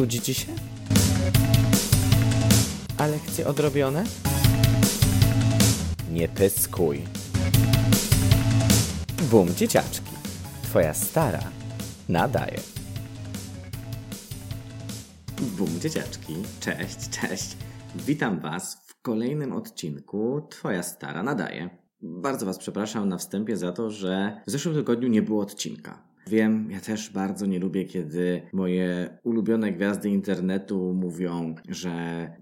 Nudzi ci się? A lekcje odrobione? Nie pyskuj. Bum, dzieciaczki. Twoja stara nadaje. Bum, dzieciaczki. Cześć, cześć. Witam Was w kolejnym odcinku Twoja stara nadaje. Bardzo Was przepraszam na wstępie za to, że w zeszłym tygodniu nie było odcinka. Wiem, ja też bardzo nie lubię, kiedy moje ulubione gwiazdy internetu mówią, że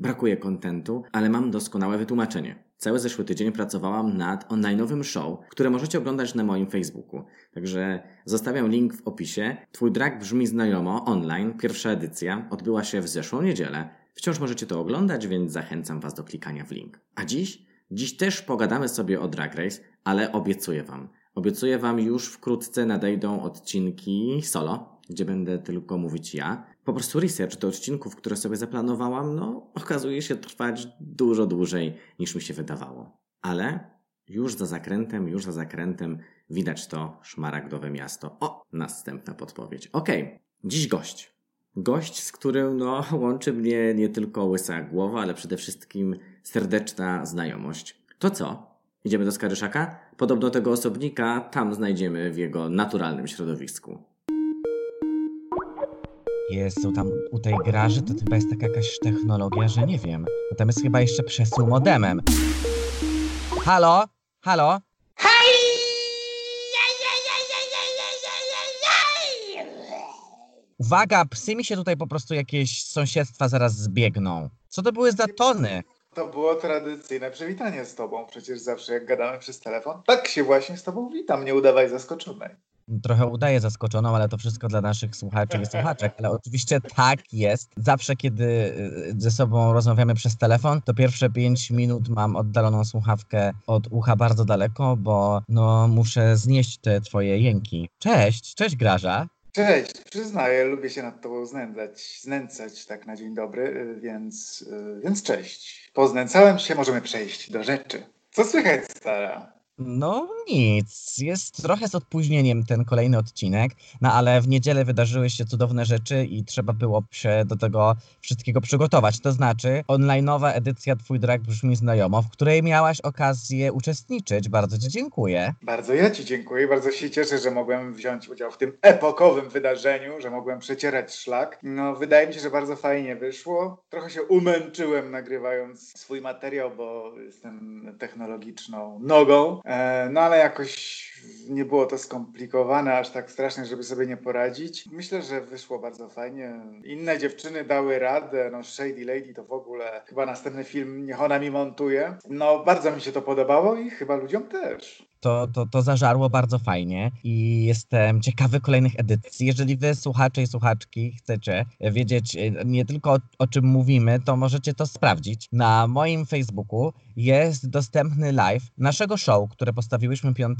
brakuje kontentu, ale mam doskonałe wytłumaczenie. Cały zeszły tydzień pracowałam nad online'owym show, które możecie oglądać na moim Facebooku. Także zostawiam link w opisie. Twój drag brzmi znajomo online. Pierwsza edycja odbyła się w zeszłą niedzielę. Wciąż możecie to oglądać, więc zachęcam Was do klikania w link. A dziś? Dziś też pogadamy sobie o Drag Race, ale obiecuję Wam. Obiecuję Wam już wkrótce nadejdą odcinki solo, gdzie będę tylko mówić ja. Po prostu research do odcinków, które sobie zaplanowałam, no okazuje się trwać dużo dłużej niż mi się wydawało. Ale już za zakrętem, już za zakrętem widać to szmaragdowe miasto. O, następna podpowiedź. Okej, okay. dziś gość. Gość, z którym no, łączy mnie nie tylko łysa głowa, ale przede wszystkim serdeczna znajomość. To co? Idziemy do Skaryszaka? Podobno tego osobnika tam znajdziemy w jego naturalnym środowisku. Jezu, tam u tej graży to chyba jest taka jakaś technologia, że nie wiem. Bo tam jest chyba jeszcze przesył modemem. Halo? Halo? Uwaga, psy mi się tutaj po prostu jakieś sąsiedztwa zaraz zbiegną. Co to były za tony? To było tradycyjne przywitanie z tobą. Przecież zawsze jak gadamy przez telefon, tak się właśnie z tobą witam. Nie udawaj zaskoczonej. Trochę udaję zaskoczoną, ale to wszystko dla naszych słuchaczy i słuchaczek. Ale oczywiście tak jest. Zawsze, kiedy y, ze sobą rozmawiamy przez telefon, to pierwsze pięć minut mam oddaloną słuchawkę od ucha bardzo daleko, bo no muszę znieść te twoje jęki. Cześć, cześć Graża. Cześć, przyznaję, lubię się nad tobą znęcać, znęcać tak na dzień dobry, y, więc, y, więc cześć. Poznęcałem się, możemy przejść do rzeczy. Co słychać, stara? No nic, jest trochę z opóźnieniem ten kolejny odcinek, no ale w niedzielę wydarzyły się cudowne rzeczy i trzeba było się do tego wszystkiego przygotować. To znaczy, onlineowa edycja Twój Drag brzmi znajomo, w której miałaś okazję uczestniczyć. Bardzo Ci dziękuję. Bardzo ja Ci dziękuję, bardzo się cieszę, że mogłem wziąć udział w tym epokowym wydarzeniu, że mogłem przecierać szlak. No, wydaje mi się, że bardzo fajnie wyszło. Trochę się umęczyłem nagrywając swój materiał, bo jestem technologiczną nogą. E, no ale jakoś nie było to skomplikowane aż tak strasznie, żeby sobie nie poradzić. Myślę, że wyszło bardzo fajnie. Inne dziewczyny dały radę, no Shady Lady to w ogóle chyba następny film niech ona mi montuje. No bardzo mi się to podobało i chyba ludziom też to, to, to zażarło bardzo fajnie i jestem ciekawy kolejnych edycji. Jeżeli wy, słuchacze i słuchaczki, chcecie wiedzieć e, nie tylko o, o, czym mówimy, to możecie to sprawdzić. Na moim Facebooku jest dostępny live naszego show, które postawiłyśmy 5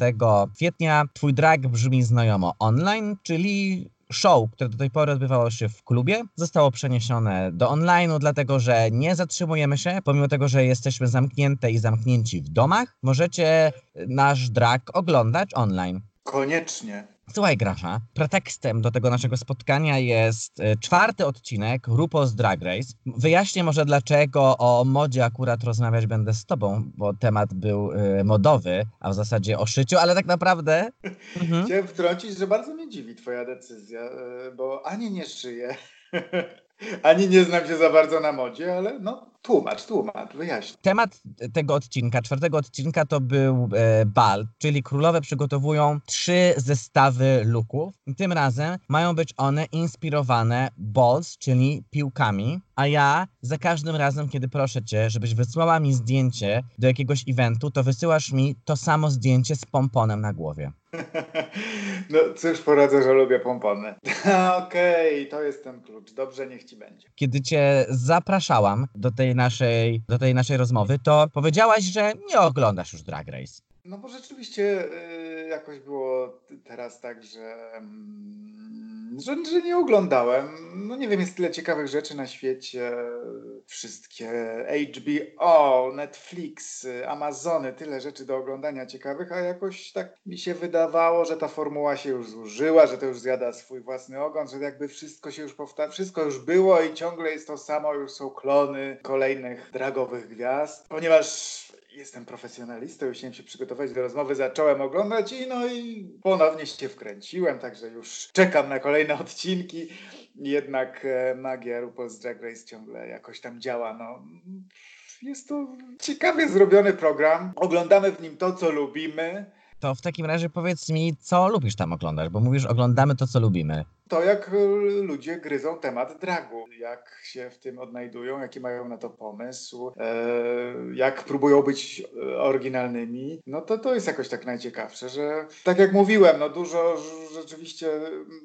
kwietnia. Twój drag brzmi znajomo online, czyli show, które do tej pory odbywało się w klubie, zostało przeniesione do online'u, dlatego że nie zatrzymujemy się, pomimo tego, że jesteśmy zamknięte i zamknięci w domach, możecie nasz drag oglądać online. Koniecznie. Słuchaj, Grasza, pretekstem do tego naszego spotkania jest e, czwarty odcinek RuPaul's Drag Race. Wyjaśnię może, dlaczego o modzie akurat rozmawiać będę z tobą, bo temat był y, modowy, a w zasadzie o szyciu, ale tak naprawdę... Mhm. Chciałem wtrącić, że bardzo mnie dziwi twoja decyzja, y, bo ani nie szyję, ani nie znam się za bardzo na modzie, ale no Tłumacz, tłumacz, wyjaśnij. Temat tego odcinka, czwartego odcinka to był e, bal, czyli królowe przygotowują trzy zestawy looków. Tym razem mają być one inspirowane balls, czyli piłkami, a ja za każdym razem, kiedy proszę cię, żebyś wysłała mi zdjęcie do jakiegoś eventu, to wysyłasz mi to samo zdjęcie z pomponem na głowie. No cóż poradzę, że lubię pompony. Okej, okay, to jest ten klucz. Dobrze, niech ci będzie. Kiedy cię zapraszałam do tej naszej, do tej naszej rozmowy, to powiedziałaś, że nie oglądasz już Drag Race. No bo rzeczywiście y, jakoś było teraz tak, że mm, że, że nie oglądałem. No nie wiem, jest tyle ciekawych rzeczy na świecie. Wszystkie HBO, Netflix, Amazony, tyle rzeczy do oglądania ciekawych, a jakoś tak mi się wydawało, że ta formuła się już zużyła, że to już zjada swój własny ogon, że jakby wszystko się już powtarza, wszystko już było i ciągle jest to samo, już są klony kolejnych dragowych gwiazd. Ponieważ jestem profesjonalistą, już chciałem się przygotować do rozmowy, zacząłem oglądać i no i ponownie się wkręciłem, także już czekam na kolejne odcinki. Jednak e, magia RuPaul's Drag Race ciągle jakoś tam działa. No, jest to ciekawie zrobiony program. Oglądamy w nim to, co lubimy. To w takim razie powiedz mi, co lubisz tam oglądać, bo mówisz, oglądamy to, co lubimy to, jak ludzie gryzą temat dragu, jak się w tym odnajdują, jaki mają na to pomysł, e, jak próbują być oryginalnymi, no to to jest jakoś tak najciekawsze, że tak jak mówiłem, no dużo rzeczywiście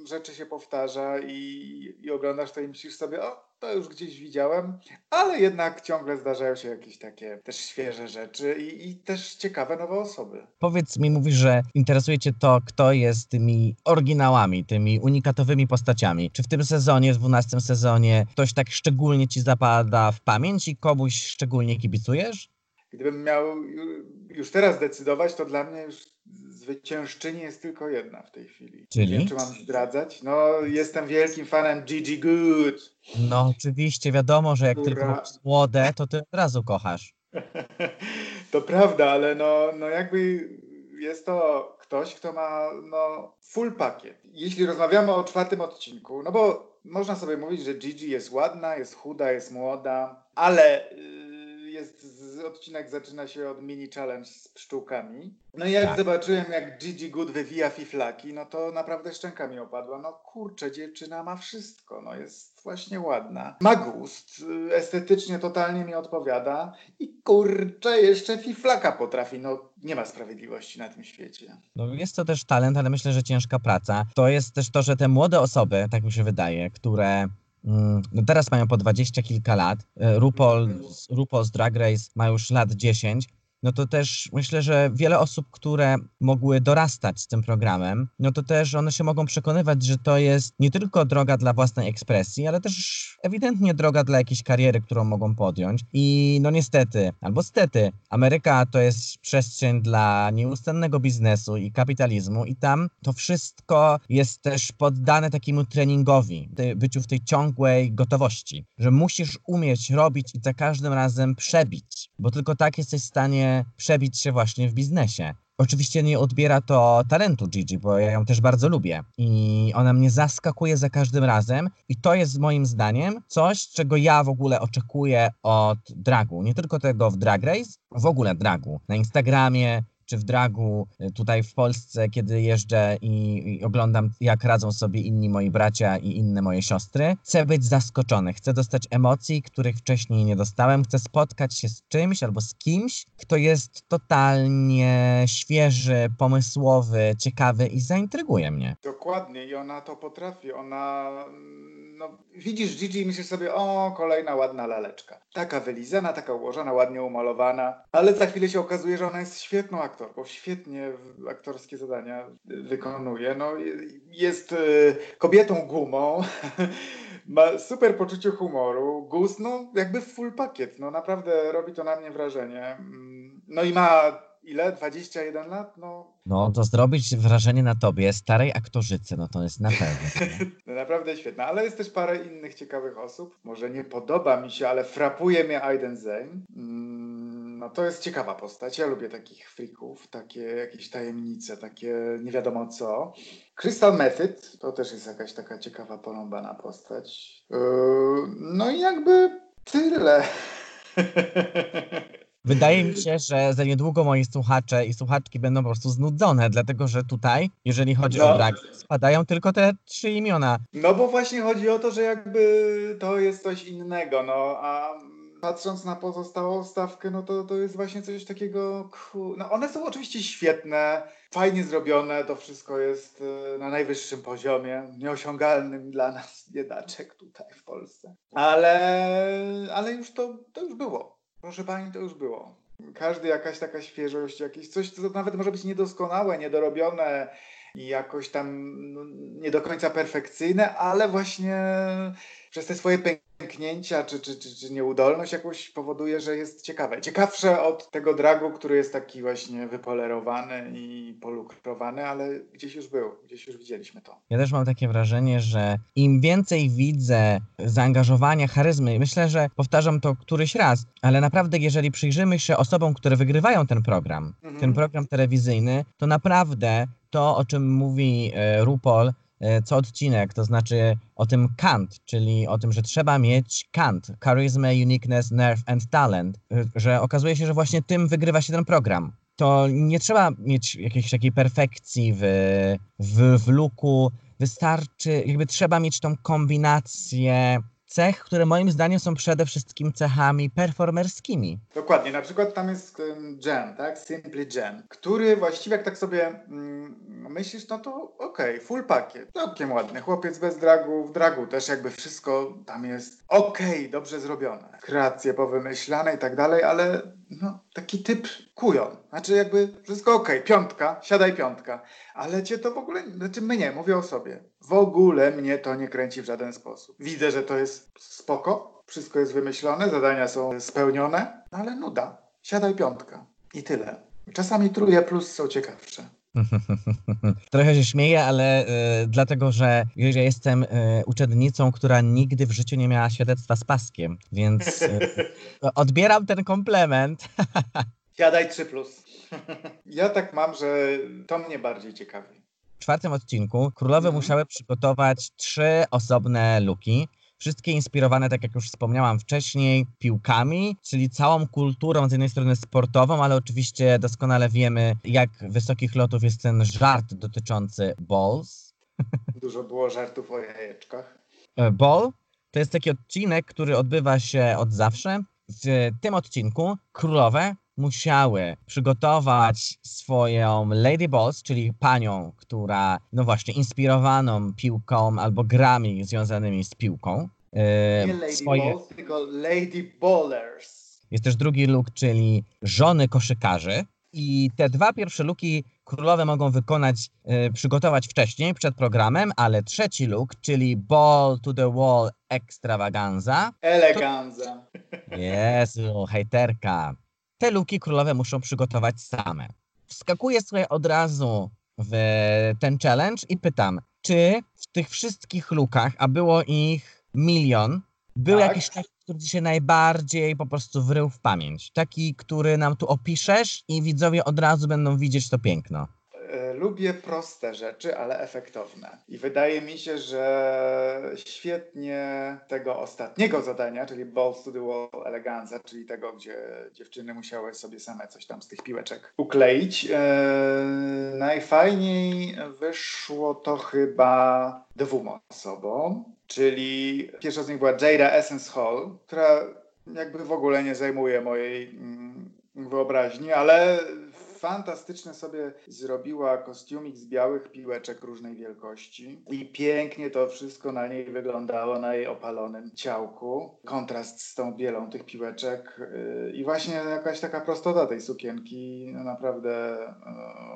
rzeczy się powtarza i, i oglądasz to i myślisz sobie, o, to już gdzieś widziałem, ale jednak ciągle zdarzają się jakieś takie też świeże rzeczy i, i też ciekawe nowe osoby. Powiedz mi, mówisz, że interesuje Cię to, kto jest tymi oryginałami, tymi unikatowymi postaciami. Czy w tym sezonie, w 12 sezonie, ktoś tak szczególnie Ci zapada w pamięć i komuś szczególnie kibicujesz? Gdybym miał już teraz decydować, to dla mnie już zwyciężczyni jest tylko jedna w tej chwili. Czyli? Nie wiem, czy mam zdradzać. No, jestem wielkim fanem Gigi Good. No, oczywiście, wiadomo, że jak Ura. tylko młode, to ty od razu kochasz. to prawda, ale no, no jakby jest to ktoś, kto ma no, full pakiet. Jeśli rozmawiamy o czwartym odcinku, no bo można sobie mówić, że Gigi jest ładna, jest chuda, jest młoda, ale y, jest odcinek zaczyna się od mini challenge z pszczółkami. No i jak tak. zobaczyłem, jak Gigi Good wywija fiflaki, no to naprawdę szczęka mi opadła. No kurczę, dziewczyna ma wszystko, no jest właśnie ładna. Ma gust, y, estetycznie totalnie mi odpowiada i kurczę, jeszcze fiflaka potrafi, no nie ma sprawiedliwości na tym świecie. No jest to też talent, ale myślę, że ciężka praca. To jest też to, że te młode osoby, tak mi się wydaje, które no teraz mają po dwadzieścia kilka lat. E, RuPaul, RuPaul's Drag Race ma już lat 10 no to też myślę, że wiele osób, które mogły dorastać z tym programem, no to też one się mogą przekonywać, że to jest nie tylko droga dla własnej ekspresji, ale też ewidentnie droga dla jakiejś kariery, którą mogą podjąć. I no niestety, albo stety, Ameryka to jest przestrzeń dla nieustannego biznesu i kapitalizmu i tam to wszystko jest też poddane takiemu treningowi, byciu w tej ciągłej gotowości, że musisz umieć robić i za każdym razem przebić, bo tylko tak jesteś w stanie przebić się właśnie w biznesie. Oczywiście nie odbiera to talentu Gigi, bo ja ją też bardzo lubię i ona mnie zaskakuje za każdym razem i to jest moim zdaniem coś, czego ja w ogóle oczekuję od dragu. Nie tylko tego w Drag Race, w ogóle dragu. Na Instagramie, czy w dragu y, tutaj w Polsce, kiedy jeżdżę i, i, oglądam, jak radzą sobie inni moi bracia i inne moje siostry. Chcę być zaskoczony, chcę dostać emocji, których wcześniej nie dostałem. Chcę spotkać się z czymś albo z kimś, kto jest totalnie świeży, pomysłowy, ciekawy i zaintryguje mnie. Dokładnie i ona to potrafi. Ona no, widzisz Gigi i myślisz sobie, o, kolejna ładna laleczka. Taka wylizana, taka ułożona, ładnie umalowana, ale za chwilę się okazuje, że ona jest świetną aktorką, świetnie aktorskie zadania wykonuje. No, jest y, kobietą gumą, ma super poczucie humoru, gust, no jakby full pakiet, no naprawdę robi to na mnie wrażenie. Mm, no i ma ile? 21 lat? No, no to zrobić wrażenie na tobie, starej aktorzycy, no to jest na pewno. no naprawdę świetne, ale jest też parę innych ciekawych osób. Może nie podoba mi się, ale frapuje mnie Aiden Zane. Mm, no to jest ciekawa postać. Ja lubię takich frików, takie jakieś tajemnice, takie nie wiadomo co. Crystal Method to też jest jakaś taka ciekawa, porąbana postać. Yy, no i jakby tyle. Wydaje mi się, że za niedługo moi słuchacze i słuchaczki będą po prostu znudzone, dlatego że tutaj, jeżeli chodzi no. o drag, spadają tylko te trzy imiona. No bo właśnie chodzi o to, że jakby to jest coś innego, no a patrząc na pozostałą stawkę, no to, to jest właśnie coś takiego. No one są oczywiście świetne, fajnie zrobione, to wszystko jest y, na najwyższym poziomie, nieosiągalnym dla nas, biedaczek tutaj w Polsce. Ale, ale już to, to już było. Proszę pani, to już było. Każdy jakaś taka świeżość, jakieś coś, co nawet może być niedoskonałe, niedorobione, i jakoś tam no, nie do końca perfekcyjne, ale właśnie przez te swoje pęknięcia czy, czy, czy, czy nieudolność jakoś powoduje, że jest ciekawe. Ciekawsze od tego dragu, który jest taki właśnie wypolerowany i polukrowany, ale gdzieś już był, gdzieś już widzieliśmy to. Ja też mam takie wrażenie, że im więcej widzę zaangażowania, charyzmy, myślę, że powtarzam to któryś raz, ale naprawdę jeżeli przyjrzymy się osobom, które wygrywają ten program, Mhm. ten program telewizyjny, to naprawdę to, o czym mówi e, RuPaul, e, co odcinek, to znaczy o tym kant, czyli o tym, że trzeba mieć kant, charisma, uniqueness, nerve and talent, e, że okazuje się, że właśnie tym wygrywa się ten program. To nie trzeba mieć jakiejś takiej perfekcji w, w, w looku, wystarczy, jakby trzeba mieć tą kombinację cech, które moim zdaniem są przede wszystkim cechami performerskimi. Dokładnie, na przykład tam jest Jen, tak? Simply Jen, który właściwie jak tak sobie mm, myślisz, no to okej, full pakiet, całkiem ładny, chłopiec bez dragu, w dragu też jakby wszystko tam jest okej, dobrze zrobione, kreacje powymyślane i tak dalej, ale no taki typ kujon, znaczy jakby wszystko okej, piątka, siadaj piątka, ale cię to w ogóle, znaczy mnie, mówię o sobie, w ogóle mnie to nie kręci w żaden sposób. Widzę, że to jest spoko, wszystko jest wymyślone, zadania są spełnione, no ale nuda. Siadaj piątka. I tyle. Czasami truje plus są ciekawsze. Trochę się śmieję, ale e, dlatego, że ja jestem e, uczennicą, która nigdy w życiu nie miała świadectwa z paskiem, więc e, odbieram ten komplement. Siadaj 3 plus. ja tak mam, że to mnie bardziej ciekawi. W czwartym odcinku królowe Mhm. musiały przygotować trzy osobne luki. Wszystkie inspirowane, tak jak już wspomniałam wcześniej, piłkami, czyli całą kulturą z jednej strony sportową, ale oczywiście doskonale wiemy, jak wysokich lotów jest ten żart dotyczący balls. Dużo było żartów o jajeczkach. E, Ball to jest taki odcinek, który odbywa się od zawsze. W tym odcinku królowe musiały przygotować swoją Lady Balls, czyli panią, która, no właśnie, inspirowaną piłką albo grami związanymi z piłką. E, Nie Lady swoje- Balls, tylko Lady Ballers. Jest też drugi look, czyli żony koszykarzy. I te dwa pierwsze luki królowe mogą wykonać, e, przygotować wcześniej, przed programem, ale trzeci look, czyli Ball to the Wall Extravaganza, Eleganza. Jezu, hejterka. Te luki królowe muszą przygotować same. Wskakuję sobie od razu w ten challenge i pytam, czy w tych wszystkich lukach, a było ich milion, był Tak. jakiś taki, który ci się najbardziej po prostu wrył w pamięć? Taki, który nam tu opiszesz i widzowie od razu będą widzieć to piękno. E, Lubię proste rzeczy, ale efektowne. I wydaje mi się, że świetnie tego ostatniego zadania, czyli Balls to the Wall Eleganza, czyli tego, gdzie dziewczyny musiały sobie same coś tam z tych piłeczek ukleić. E, najfajniej wyszło to chyba dwóm osobom, czyli pierwsza z nich była Jada Essence Hall, która jakby w ogóle nie zajmuje mojej mm, wyobraźni, ale fantastycznie sobie zrobiła kostiumik z białych piłeczek różnej wielkości i pięknie to wszystko na niej wyglądało, na jej opalonym ciałku. Kontrast z tą bielą tych piłeczek yy, i właśnie jakaś taka prostota tej sukienki, no naprawdę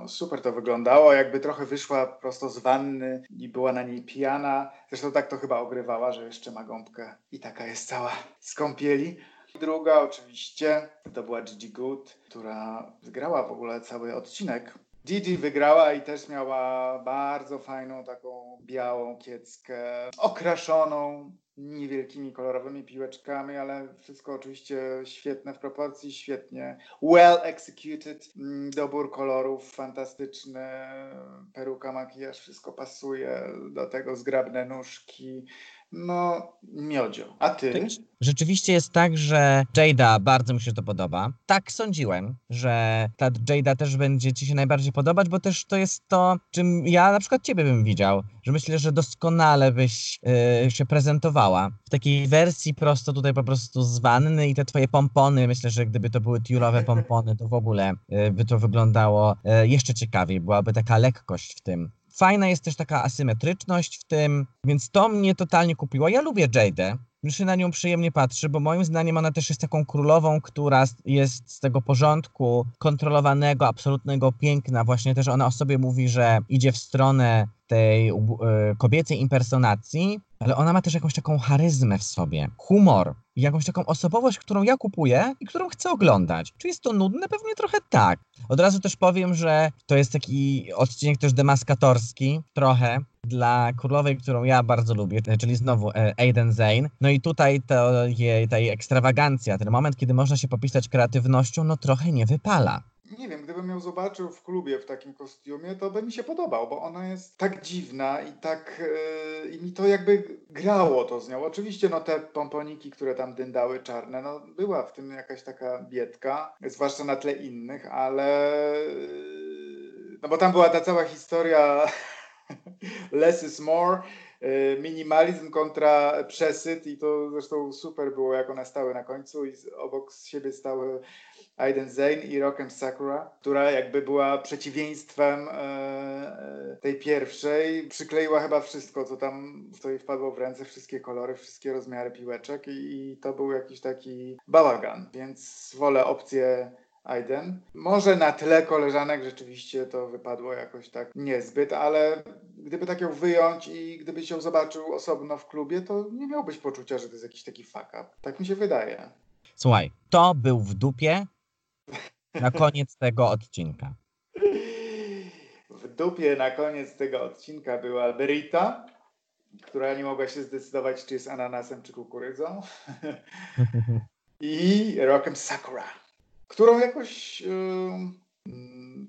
yy, super to wyglądało, jakby trochę wyszła prosto z wanny i była na niej pijana. Zresztą tak to chyba ogrywała, że jeszcze ma gąbkę i taka jest cała z kąpieli. Druga oczywiście to była Gigi Good, która wygrała w ogóle cały odcinek. Gigi wygrała i też miała bardzo fajną taką białą kieckę, okraszoną niewielkimi kolorowymi piłeczkami, ale wszystko oczywiście świetne w proporcji, świetnie well executed, dobór kolorów fantastyczny, peruka, makijaż, wszystko pasuje, do tego zgrabne nóżki, no miodzio. A ty? Rzeczywiście jest tak, że Jada bardzo mi się to podoba. Tak sądziłem, że ta Jada też będzie ci się najbardziej podobać, bo też to jest to, czym ja na przykład ciebie bym widział, że myślę, że doskonale byś yy, się prezentowała. W takiej wersji prosto tutaj po prostu z wanny i te twoje pompony, myślę, że gdyby to były tiulowe pompony, to w ogóle yy, by to wyglądało yy, jeszcze ciekawiej, byłaby taka lekkość w tym. Fajna jest też taka asymetryczność w tym, więc to mnie totalnie kupiło. Ja lubię Jadę. mi się na nią przyjemnie patrzy, bo moim zdaniem ona też jest taką królową, która jest z tego porządku kontrolowanego, absolutnego piękna. Właśnie też ona o sobie mówi, że idzie w stronę tej e, kobiecej impersonacji, ale ona ma też jakąś taką charyzmę w sobie, humor jakąś taką osobowość, którą ja kupuję i którą chcę oglądać. Czy jest to nudne? Pewnie trochę tak. Od razu też powiem, że to jest taki odcinek też demaskatorski, trochę, dla królowej, którą ja bardzo lubię, czyli znowu e, Aiden Zane. No i tutaj to jej, ta jej ekstrawagancja, ten moment, kiedy można się popisać kreatywnością, no trochę nie wypala. Nie wiem, gdybym ją zobaczył w klubie w takim kostiumie, to by mi się podobał, bo ona jest tak dziwna i tak. Yy, I mi to jakby grało to z nią. Oczywiście, no te pomponiki, które tam dyndały czarne, no była w tym jakaś taka biedka, zwłaszcza na tle innych, ale. yy, No bo tam była ta cała historia less is more. yy, Minimalizm kontra przesyt i to zresztą super było, jak one stały na końcu i obok siebie stały Aiden Zane i Rockem Sakura, która jakby była przeciwieństwem e, e, tej pierwszej. Przykleiła chyba wszystko, co tam co jej wpadło w ręce, wszystkie kolory, wszystkie rozmiary piłeczek i, i to był jakiś taki bałagan, więc wolę opcję Aiden. Może na tle koleżanek rzeczywiście to wypadło jakoś tak niezbyt, ale gdyby tak ją wyjąć i gdybyś ją zobaczył osobno w klubie, to nie miałbyś poczucia, że to jest jakiś taki fuck up. Tak mi się wydaje. Słuchaj, to był w dupie na koniec tego odcinka. W dupie na koniec tego odcinka była Berita, która nie mogła się zdecydować, czy jest ananasem, czy kukurydzą. I Rockem Sakura, którą jakoś ym,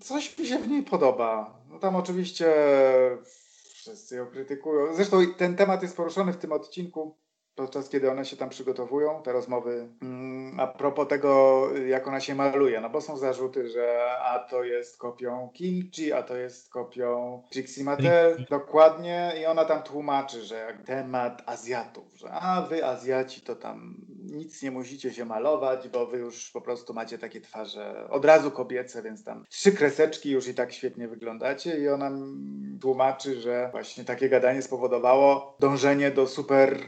coś mi się w niej podoba. No tam oczywiście wszyscy ją krytykują. Zresztą ten temat jest poruszony w tym odcinku podczas kiedy one się tam przygotowują, te rozmowy, mm, a propos tego, jak ona się maluje, no bo są zarzuty, że a to jest kopią Kimchi, a to jest kopią Trixie Mattel, dokładnie, i ona tam tłumaczy, że jak temat Azjatów, że a wy Azjaci to tam nic nie musicie się malować, bo wy już po prostu macie takie twarze od razu kobiece, więc tam trzy kreseczki już i tak świetnie wyglądacie. I ona tłumaczy, że właśnie takie gadanie spowodowało dążenie do super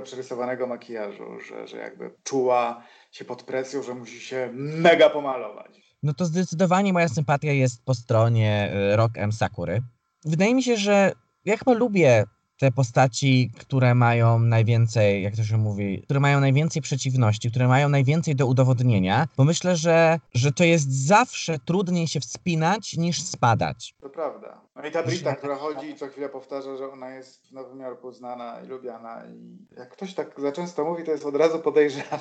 przerysowanego makijażu, że, że jakby czuła się pod presją, że musi się mega pomalować. No to zdecydowanie moja sympatia jest po stronie y, Rock M. Sakury. Wydaje mi się, że ja chyba lubię te postaci, które mają najwięcej, jak to się mówi, które mają najwięcej przeciwności, które mają najwięcej do udowodnienia, bo myślę, że, że to jest zawsze trudniej się wspinać niż spadać. To prawda. No i ta Brita, która chodzi i co chwilę powtarza, że ona jest w Nowym Jorku znana i lubiana i jak ktoś tak za często mówi, to jest od razu podejrzane.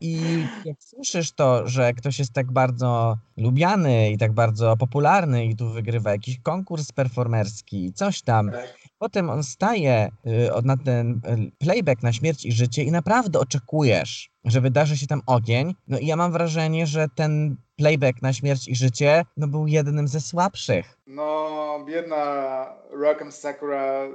I jak słyszysz to, że ktoś jest tak bardzo lubiany i tak bardzo popularny i tu wygrywa jakiś konkurs performerski i coś tam, potem on staje y, na ten y, playback na śmierć i życie i naprawdę oczekujesz, że wydarzy się tam ogień. No i ja mam wrażenie, że ten playback na śmierć i życie no, był jednym ze słabszych. No, biedna Rock'em Sakura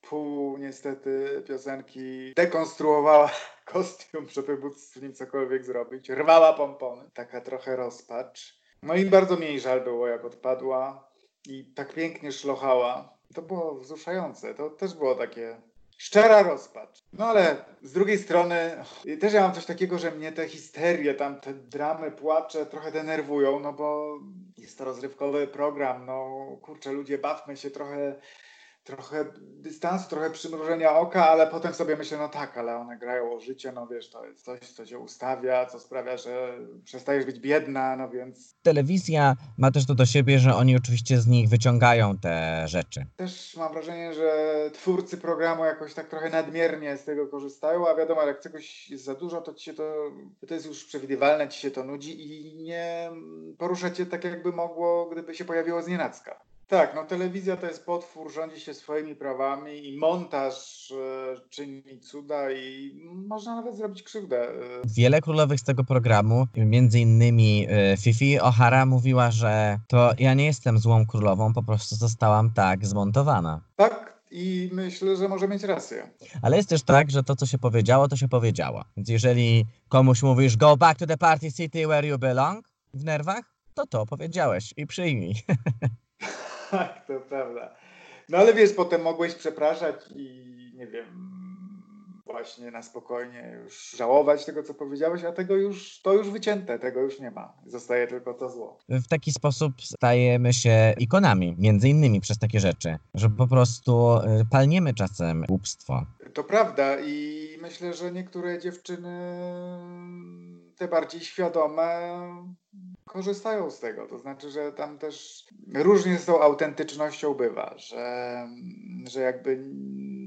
pół niestety piosenki dekonstruowała kostium, żeby móc w nim cokolwiek zrobić. Rwała pompony. Taka trochę rozpacz. No i bardzo mi jej żal było, jak odpadła i tak pięknie szlochała. To było wzruszające. To też było takie szczera rozpacz. No ale z drugiej strony też ja mam coś takiego, że mnie te histerie, tam te dramy, płacze trochę denerwują, no bo jest to rozrywkowy program, no kurczę, ludzie bawmy się trochę trochę dystansu, trochę przymrużenia oka, ale potem sobie myślę, no tak, ale one grają o życie, no wiesz, to jest coś, co cię ustawia, co sprawia, że przestajesz być biedna, no więc Telewizja ma też to do siebie, że oni oczywiście z nich wyciągają te rzeczy. też mam wrażenie, że twórcy programu jakoś tak trochę nadmiernie z tego korzystają, a wiadomo, jak czegoś jest za dużo, to ci się to, to jest już przewidywalne, ci się to nudzi i nie porusza cię tak, jakby mogło, gdyby się pojawiło z nienacka. Tak, no telewizja to jest potwór, rządzi się swoimi prawami i montaż e, czyni cuda i można nawet zrobić krzywdę. E, Wiele królowych z tego programu, między innymi y, Fifi O'Hara mówiła, że to ja nie jestem złą królową, po prostu zostałam tak zmontowana. tak, i myślę, że może mieć rację. Ale jest też tak, że to, co się powiedziało, to się powiedziało. Więc jeżeli komuś mówisz go back to the party city where you belong w nerwach, to to powiedziałeś i przyjmij. Tak, to prawda. No ale wiesz, potem mogłeś przepraszać i nie wiem, właśnie na spokojnie już żałować tego, co powiedziałeś, a tego już, to już wycięte, tego już nie ma. Zostaje tylko to zło. W taki sposób stajemy się ikonami, między innymi przez takie rzeczy, że po prostu y, palniemy czasem głupstwo. To prawda i myślę, że niektóre dziewczyny, te bardziej świadome, korzystają z tego. To znaczy, że tam też różnie z tą autentycznością bywa, że, że jakby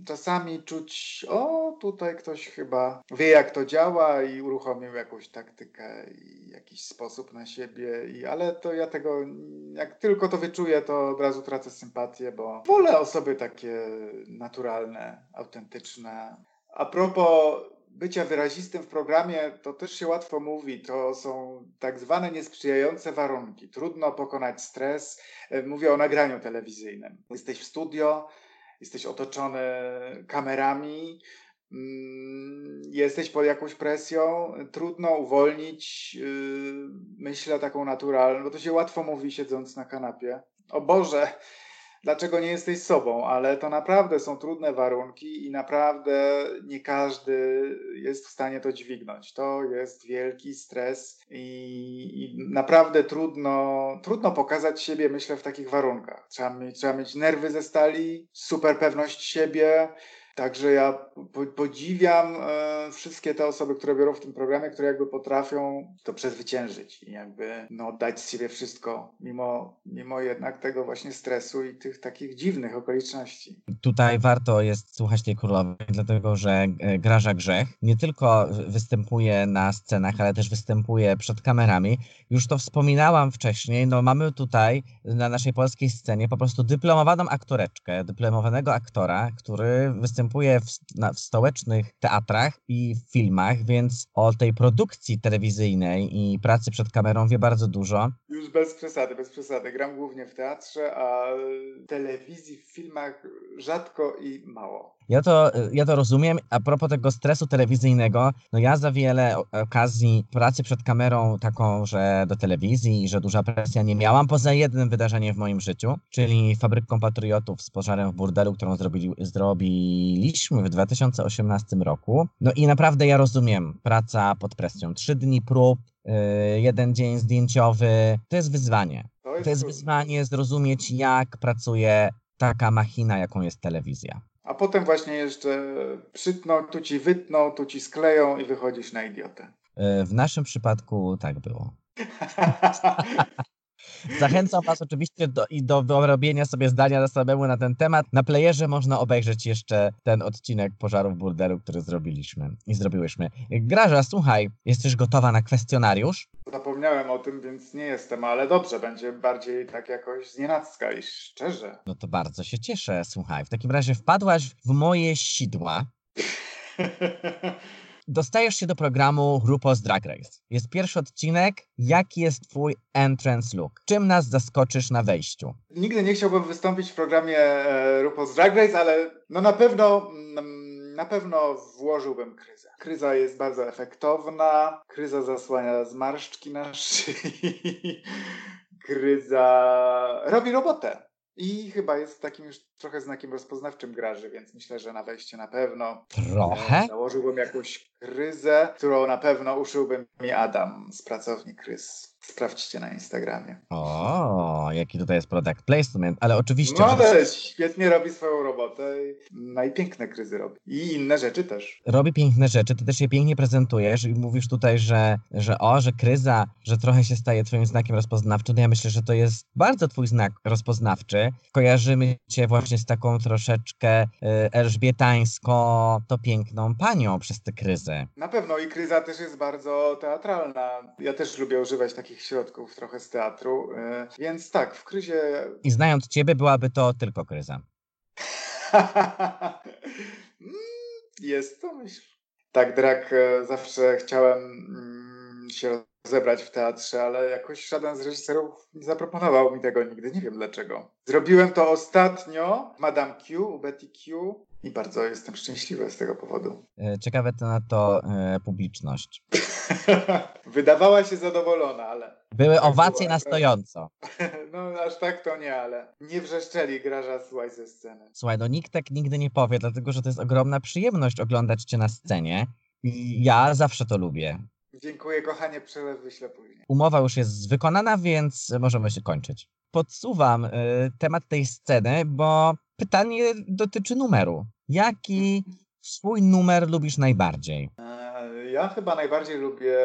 czasami czuć, o tutaj ktoś chyba wie jak to działa i uruchomił jakąś taktykę i jakiś sposób na siebie, i, ale to ja tego, jak tylko to wyczuję, to od razu tracę sympatię, bo wolę osoby takie naturalne, autentyczne. A propos bycia wyrazistym w programie, to też się łatwo mówi. To są tak zwane niesprzyjające warunki. Trudno pokonać stres. E, mówię o nagraniu telewizyjnym. Jesteś w studio, jesteś otoczony kamerami, mm, jesteś pod jakąś presją, trudno uwolnić y, myślę taką naturalną, bo to się łatwo mówi siedząc na kanapie. O Boże, dlaczego nie jesteś sobą, ale to naprawdę są trudne warunki i naprawdę nie każdy jest w stanie to dźwignąć. To jest wielki stres i, i naprawdę trudno, trudno pokazać siebie, myślę, w takich warunkach. Trzeba mieć, trzeba mieć nerwy ze stali, super pewność siebie, Także ja podziwiam e, wszystkie te osoby, które biorą w tym programie, które jakby potrafią to przezwyciężyć i jakby no, dać z siebie wszystko, mimo, mimo jednak tego właśnie stresu i tych takich dziwnych okoliczności. Tutaj warto jest słuchać tej królowej, dlatego że e, Graża Grzech nie tylko występuje na scenach, ale też występuje przed kamerami. Już to wspominałam wcześniej, no mamy tutaj na naszej polskiej scenie po prostu dyplomowaną aktoreczkę, dyplomowanego aktora, który występuje występuje w, na, w stołecznych teatrach i filmach, więc o tej produkcji telewizyjnej i pracy przed kamerą wie bardzo dużo. Już bez przesady, bez przesady. Gram głównie w teatrze, a telewizji, w filmach rzadko i mało. Ja to, ja to rozumiem. A propos tego stresu telewizyjnego, no ja za wiele okazji pracy przed kamerą taką, że do telewizji że duża presja nie miałam, poza jednym wydarzeniem w moim życiu, czyli Fabryką Patriotów z pożarem w burdelu, którą zrobili, zrobiliśmy w 2018 roku. No i naprawdę ja rozumiem, praca pod presją. Trzy dni prób, yy, jeden dzień zdjęciowy, to jest wyzwanie. To jest wyzwanie zrozumieć, jak pracuje taka machina, jaką jest telewizja. A potem właśnie jeszcze przytną, tu ci wytną, tu ci skleją i wychodzisz na idiotę. E, w naszym przypadku tak było. Zachęcam Was oczywiście do, i do wyrobienia sobie zdania samemu na ten temat. Na playerze można obejrzeć jeszcze ten odcinek Pożarów Burdelu, który zrobiliśmy i zrobiłyśmy. Graża, słuchaj, jesteś gotowa na kwestionariusz? Zapomniałem o tym, więc nie jestem, ale dobrze, będzie bardziej tak jakoś znienacka i szczerze. No to bardzo się cieszę, słuchaj. W takim razie wpadłaś w moje sidła. dostajesz się do programu RuPaul's Drag Race. Jest pierwszy odcinek. Jaki jest twój entrance look? Czym nas zaskoczysz na wejściu? Nigdy nie chciałbym wystąpić w programie e, RuPaul's Drag Race, ale no na pewno mm, na pewno włożyłbym kryzę. Kryza jest bardzo efektowna, kryza zasłania zmarszczki na szyi, kryza robi robotę. I chyba jest takim już trochę znakiem rozpoznawczym graży, więc myślę, że na wejście na pewno. Trochę? E, założyłbym jakąś kryzę, którą na pewno uszyłby mi Adam z pracowni Krys. Sprawdźcie na Instagramie. O, jaki tutaj jest product placement, ale oczywiście. No ale świetnie robi swoją robotę. I piękne kryzy robi. I inne rzeczy też. Robi piękne rzeczy, ty też je pięknie prezentujesz i mówisz tutaj, że, że o, że kryza, że trochę się staje twoim znakiem rozpoznawczym. No ja myślę, że to jest bardzo twój znak rozpoznawczy. Kojarzymy cię właśnie z taką troszeczkę y, elżbietańsko, to piękną panią przez tę kryzę. Na pewno i kryza też jest bardzo teatralna. Ja też lubię używać takich takich środków trochę z teatru. E, więc tak, w kryzie. I znając ciebie, byłaby to tylko kryza. Jest to myśl. Tak, drag e, zawsze chciałem mm, się rozebrać w teatrze, ale jakoś żaden z reżyserów nie zaproponował mi tego nigdy. Nie wiem dlaczego. Zrobiłem to ostatnio w Madame Q, u Betty Q i bardzo jestem szczęśliwy z tego powodu. E, ciekawe to na to e, publiczność. Wydawała się zadowolona, ale. Były Tak owacje na tak. stojąco. No aż tak to nie, ale nie wrzeszczeli graża słuchaj ze sceny. Słuchaj, no nikt tak nigdy nie powie, dlatego że to jest ogromna przyjemność oglądać cię na scenie. I ja zawsze to lubię. Dziękuję, kochanie, przelew wyślę później. Umowa już jest wykonana, więc możemy się kończyć. Podsuwam y, temat tej sceny, bo pytanie dotyczy numeru. Jaki swój numer lubisz najbardziej? E, Ja chyba najbardziej lubię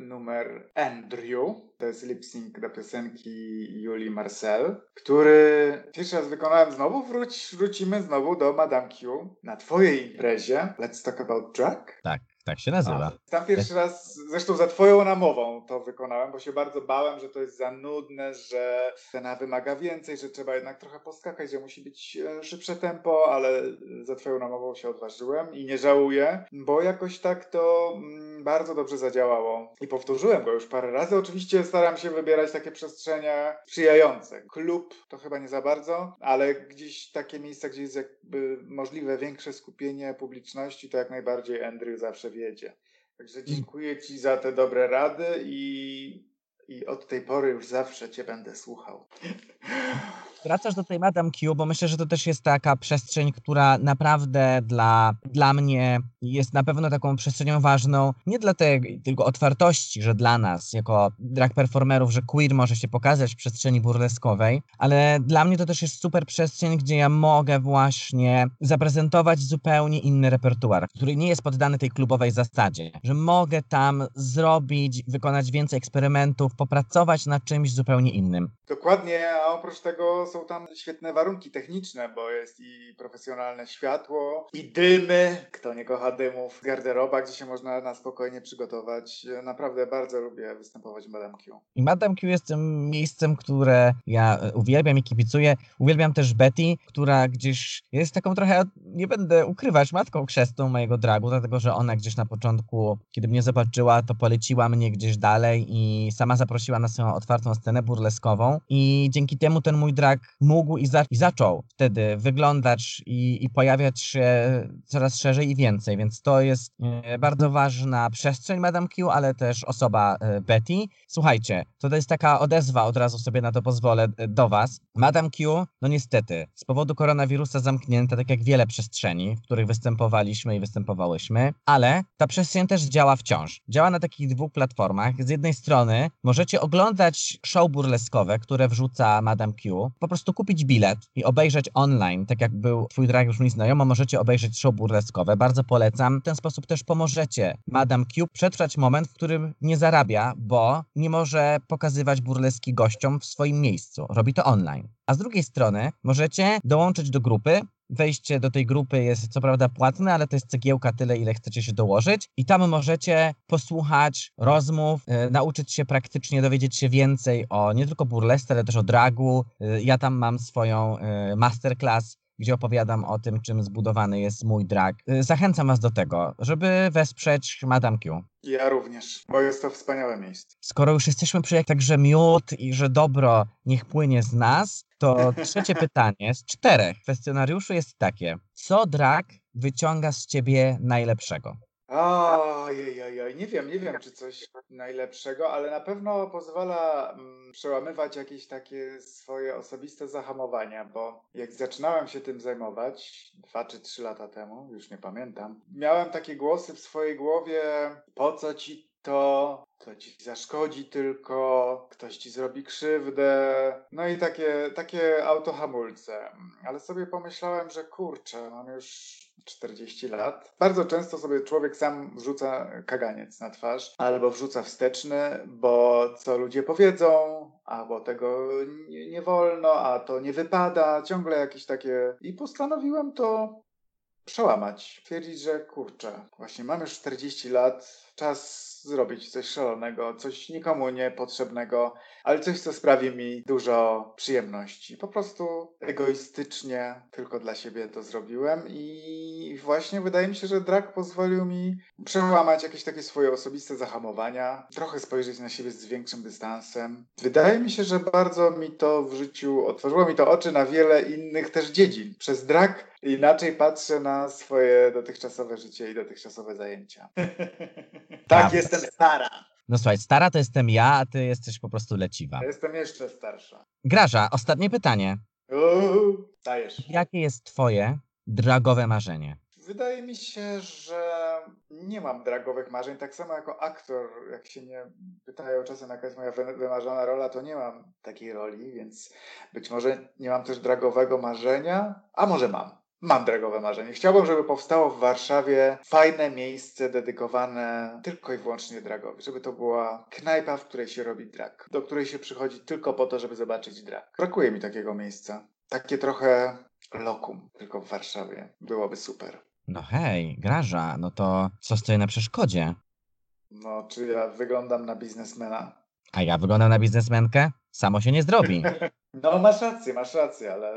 numer Andrew. To jest lip sync do piosenki Julii Marcel, który pierwszy raz wykonałem znowu. Wróć, wrócimy znowu do Madame Q na twojej imprezie. Let's talk about drag. Tak, tak się nazywa. A, Tam pierwszy raz, zresztą za twoją namową to wykonałem, bo się bardzo bałem, że to jest za nudne, że scena wymaga więcej, że trzeba jednak trochę poskakać, że musi być e, szybsze tempo, ale za twoją namową się odważyłem i nie żałuję, bo jakoś tak to mm, bardzo dobrze zadziałało. I powtórzyłem go już parę razy. Oczywiście staram się wybierać takie przestrzenie sprzyjające. Klub to chyba nie za bardzo, ale gdzieś takie miejsca, gdzie jest jakby możliwe większe skupienie publiczności, to jak najbardziej Andrew zawsze wiedzie. Także dziękuję Ci za te dobre rady i, i od tej pory już zawsze Cię będę słuchał. Wracasz do tej Madame Q, bo myślę, że to też jest taka przestrzeń, która naprawdę dla, dla mnie jest na pewno taką przestrzenią ważną, nie dla tej tylko otwartości, że dla nas, jako drag performerów, że queer może się pokazać w przestrzeni burleskowej, ale dla mnie to też jest super przestrzeń, gdzie ja mogę właśnie zaprezentować zupełnie inny repertuar, który nie jest poddany tej klubowej zasadzie, że mogę tam zrobić, wykonać więcej eksperymentów, popracować nad czymś zupełnie innym. Dokładnie, a oprócz tego są tam świetne warunki techniczne, bo jest i profesjonalne światło, i dymy. Kto nie kocha dymów? Garderoba, gdzie się można na spokojnie przygotować. Naprawdę bardzo lubię występować w Madame Q. I Madame Q jest tym miejscem, które ja e, uwielbiam i kibicuję. Uwielbiam też Betty, która gdzieś jest taką trochę, nie będę ukrywać, matką chrzestną mojego dragu, dlatego że ona gdzieś na początku, kiedy mnie zobaczyła, to poleciła mnie gdzieś dalej i sama zaprosiła na swoją otwartą scenę burleskową i dzięki temu ten mój drag mógł i, za, i zaczął wtedy wyglądać i, i pojawiać się coraz szerzej i więcej, więc to jest e, bardzo ważna przestrzeń Madame Q, ale też osoba e, Betty. Słuchajcie, to jest taka odezwa, od razu sobie na to pozwolę, e, do Was. Madame Q, no niestety, z powodu koronawirusa zamknięta, tak jak wiele przestrzeni, w których występowaliśmy i występowałyśmy, ale ta przestrzeń też działa wciąż. Działa na takich dwóch platformach. Z jednej strony możecie oglądać show burleskowe, które wrzuca Madame Q, po prostu kupić bilet i obejrzeć online, tak jak był Twój drag już mi znajomo, możecie obejrzeć show burleskowe. Bardzo polecam. W ten sposób też pomożecie Madame Q przetrwać moment, w którym nie zarabia, bo nie może pokazywać burleski gościom w swoim miejscu. Robi to online. A z drugiej strony możecie dołączyć do grupy. Wejście do tej grupy jest co prawda płatne, ale to jest cegiełka tyle, ile chcecie się dołożyć. I tam możecie posłuchać rozmów, e, nauczyć się praktycznie, dowiedzieć się więcej o nie tylko burlesce, ale też o dragu. E, ja tam mam swoją e, masterclass, gdzie opowiadam o tym, czym zbudowany jest mój drag. Zachęcam Was do tego, żeby wesprzeć Madame Q. Ja również, bo jest to wspaniałe miejsce. Skoro już jesteśmy przy jak także miód i że dobro niech płynie z nas, to trzecie pytanie z czterech kwestionariuszy jest takie. Co drag wyciąga z ciebie najlepszego? Ojej, ojej, nie wiem, nie wiem, czy coś najlepszego, ale na pewno pozwala mm, przełamywać jakieś takie swoje osobiste zahamowania, bo jak zaczynałem się tym zajmować dwa czy trzy lata temu, już nie pamiętam, miałem takie głosy w swojej głowie, po co ci to, to ci zaszkodzi tylko, ktoś ci zrobi krzywdę, no i takie, takie autohamulce. Ale sobie pomyślałem, że kurczę, mam już 40 lat. Bardzo często sobie człowiek sam wrzuca kaganiec na twarz, albo wrzuca wsteczny, bo co ludzie powiedzą, albo tego nie, nie wolno, a to nie wypada, ciągle jakieś takie. I postanowiłem to przełamać. Twierdzić, że kurczę, właśnie mam już 40 lat, czas zrobić coś szalonego, coś nikomu niepotrzebnego, ale coś, co sprawi mi dużo przyjemności. Po prostu egoistycznie tylko dla siebie to zrobiłem i właśnie wydaje mi się, że drag pozwolił mi przełamać jakieś takie swoje osobiste zahamowania, trochę spojrzeć na siebie z większym dystansem. Wydaje mi się, że bardzo mi to w życiu otworzyło mi to oczy na wiele innych też dziedzin. Przez drag inaczej patrzę na swoje dotychczasowe życie i dotychczasowe zajęcia. tak, jestem stara. No słuchaj, stara to jestem ja, a ty jesteś po prostu leciwa. Ja jestem jeszcze starsza. Graża, ostatnie pytanie. Uuu, dajesz. Jakie jest twoje dragowe marzenie? Wydaje mi się, że nie mam dragowych marzeń. Tak samo jako aktor, jak się nie pytają czasem, jaka jest moja wy- wymarzona rola, to nie mam takiej roli, więc być może nie mam też dragowego marzenia, a może mam. Mam dragowe marzenie. Chciałbym, żeby powstało w Warszawie fajne miejsce dedykowane tylko i wyłącznie dragowi. Żeby to była knajpa, w której się robi drag. Do której się przychodzi tylko po to, żeby zobaczyć drag. Brakuje mi takiego miejsca. Takie trochę lokum, tylko w Warszawie. Byłoby super. No hej, Graża, no to co stoi na przeszkodzie? No, czy ja wyglądam na biznesmena? A ja wyglądam na biznesmenkę? Samo się nie zrobi. No, masz rację, masz rację, ale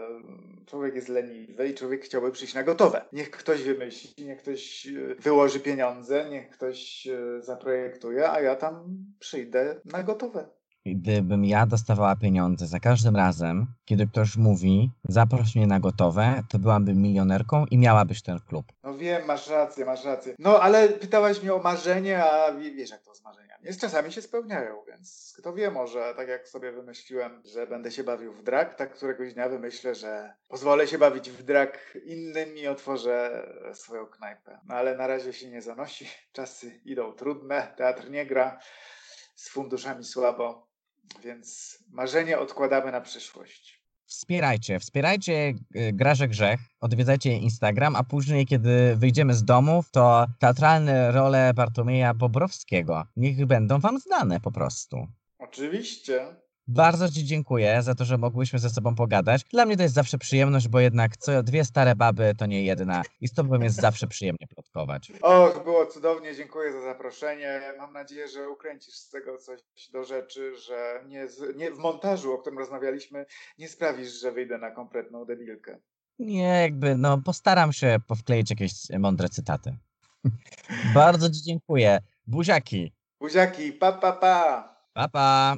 człowiek jest leniwy i człowiek chciałby przyjść na gotowe. Niech ktoś wymyśli, niech ktoś e, wyłoży pieniądze, niech ktoś e, zaprojektuje, a ja tam przyjdę na gotowe. Gdybym ja dostawała pieniądze za każdym razem, kiedy ktoś mówi, zaproś mnie na gotowe, to byłabym milionerką i miałabyś ten klub. No wiem, masz rację, masz rację. No, ale pytałaś mnie o marzenie, a wie- wiesz jak to z marzeniami. Jest czasami się spełniają, więc kto wie, może tak jak sobie wymyśliłem, że będę się bawił w drag, tak któregoś dnia wymyślę, że pozwolę się bawić w drag innym i otworzę swoją knajpę. No ale na razie się nie zanosi. Czasy idą trudne, teatr nie gra, z funduszami słabo, więc marzenie odkładamy na przyszłość. Wspierajcie, wspierajcie y, Graże Grzech, odwiedzajcie Instagram, a później, kiedy wyjdziemy z domów, to teatralne role Bartłomieja Bobrowskiego niech będą wam znane po prostu. Oczywiście. Bardzo Ci dziękuję za to, że mogłyśmy ze sobą pogadać. Dla mnie to jest zawsze przyjemność, bo jednak co dwie stare baby to nie jedna i z Tobą jest zawsze przyjemnie plotkować. Och, było cudownie, dziękuję za zaproszenie. Mam nadzieję, że ukręcisz z tego coś do rzeczy, że nie, nie w montażu, o którym rozmawialiśmy, nie sprawisz, że wyjdę na kompletną debilkę. Nie, jakby, no postaram się powkleić jakieś mądre cytaty. Bardzo Ci dziękuję. Buziaki. Buziaki, pa pa pa! Pa, pa.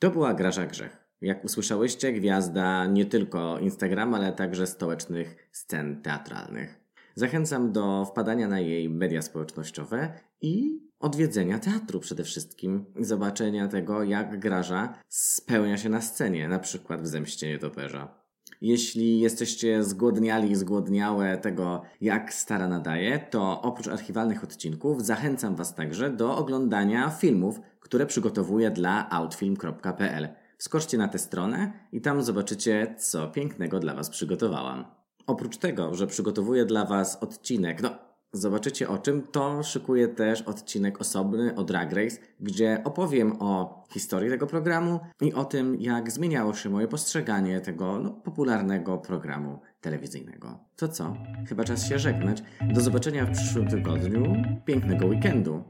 To była Graża Grzech. Jak usłyszałyście, gwiazda nie tylko Instagrama, ale także stołecznych scen teatralnych. Zachęcam do wpadania na jej media społecznościowe i odwiedzenia teatru przede wszystkim. Zobaczenia tego, jak Graża spełnia się na scenie, na przykład w Zemście Nietoperza. Jeśli jesteście zgłodniali i zgłodniałe tego, jak stara nadaje, to oprócz archiwalnych odcinków zachęcam Was także do oglądania filmów, które przygotowuję dla outfilm.pl. Wskoczcie na tę stronę i tam zobaczycie, co pięknego dla Was przygotowałam. Oprócz tego, że przygotowuję dla Was odcinek, no zobaczycie o czym, to szykuję też odcinek osobny o Drag Race, gdzie opowiem o historii tego programu i o tym, jak zmieniało się moje postrzeganie tego no, popularnego programu telewizyjnego. To co? Chyba czas się żegnać. Do zobaczenia w przyszłym tygodniu. Pięknego weekendu.